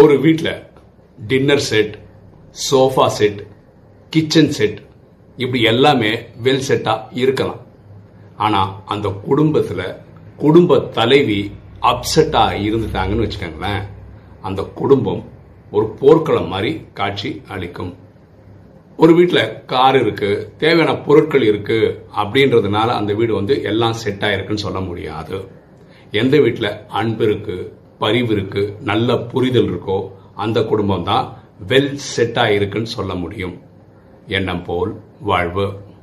ஒரு வீட்டில் dinner set sofa set kitchen set இப்படி எல்லாமே வெல் செட்டாக இருக்கலாம். ஆனால் அந்த குடும்பத்தில் குடும்ப தலைவி அப்செட்டாக இருந்துட்டாங்கன்னு வச்சுக்கோங்களேன் அந்த குடும்பம் ஒரு போர்க்களம் மாதிரி காட்சி அளிக்கும். ஒரு வீட்டில் கார் இருக்கு தேவையான பொருட்கள் இருக்கு அப்படின்றதுனால அந்த வீடு வந்து எல்லாம் செட் ஆயிருக்குன்னு சொல்ல முடியாது. எந்த வீட்டில் அன்பு இருக்கு பரிவு இருக்கு நல்ல புரிதல் இருக்கோ அந்த குடும்பம் தான் வெல் செட்டாக இருக்குன்னு சொல்ல முடியும். எண்ணம் போல் வாழ்வு.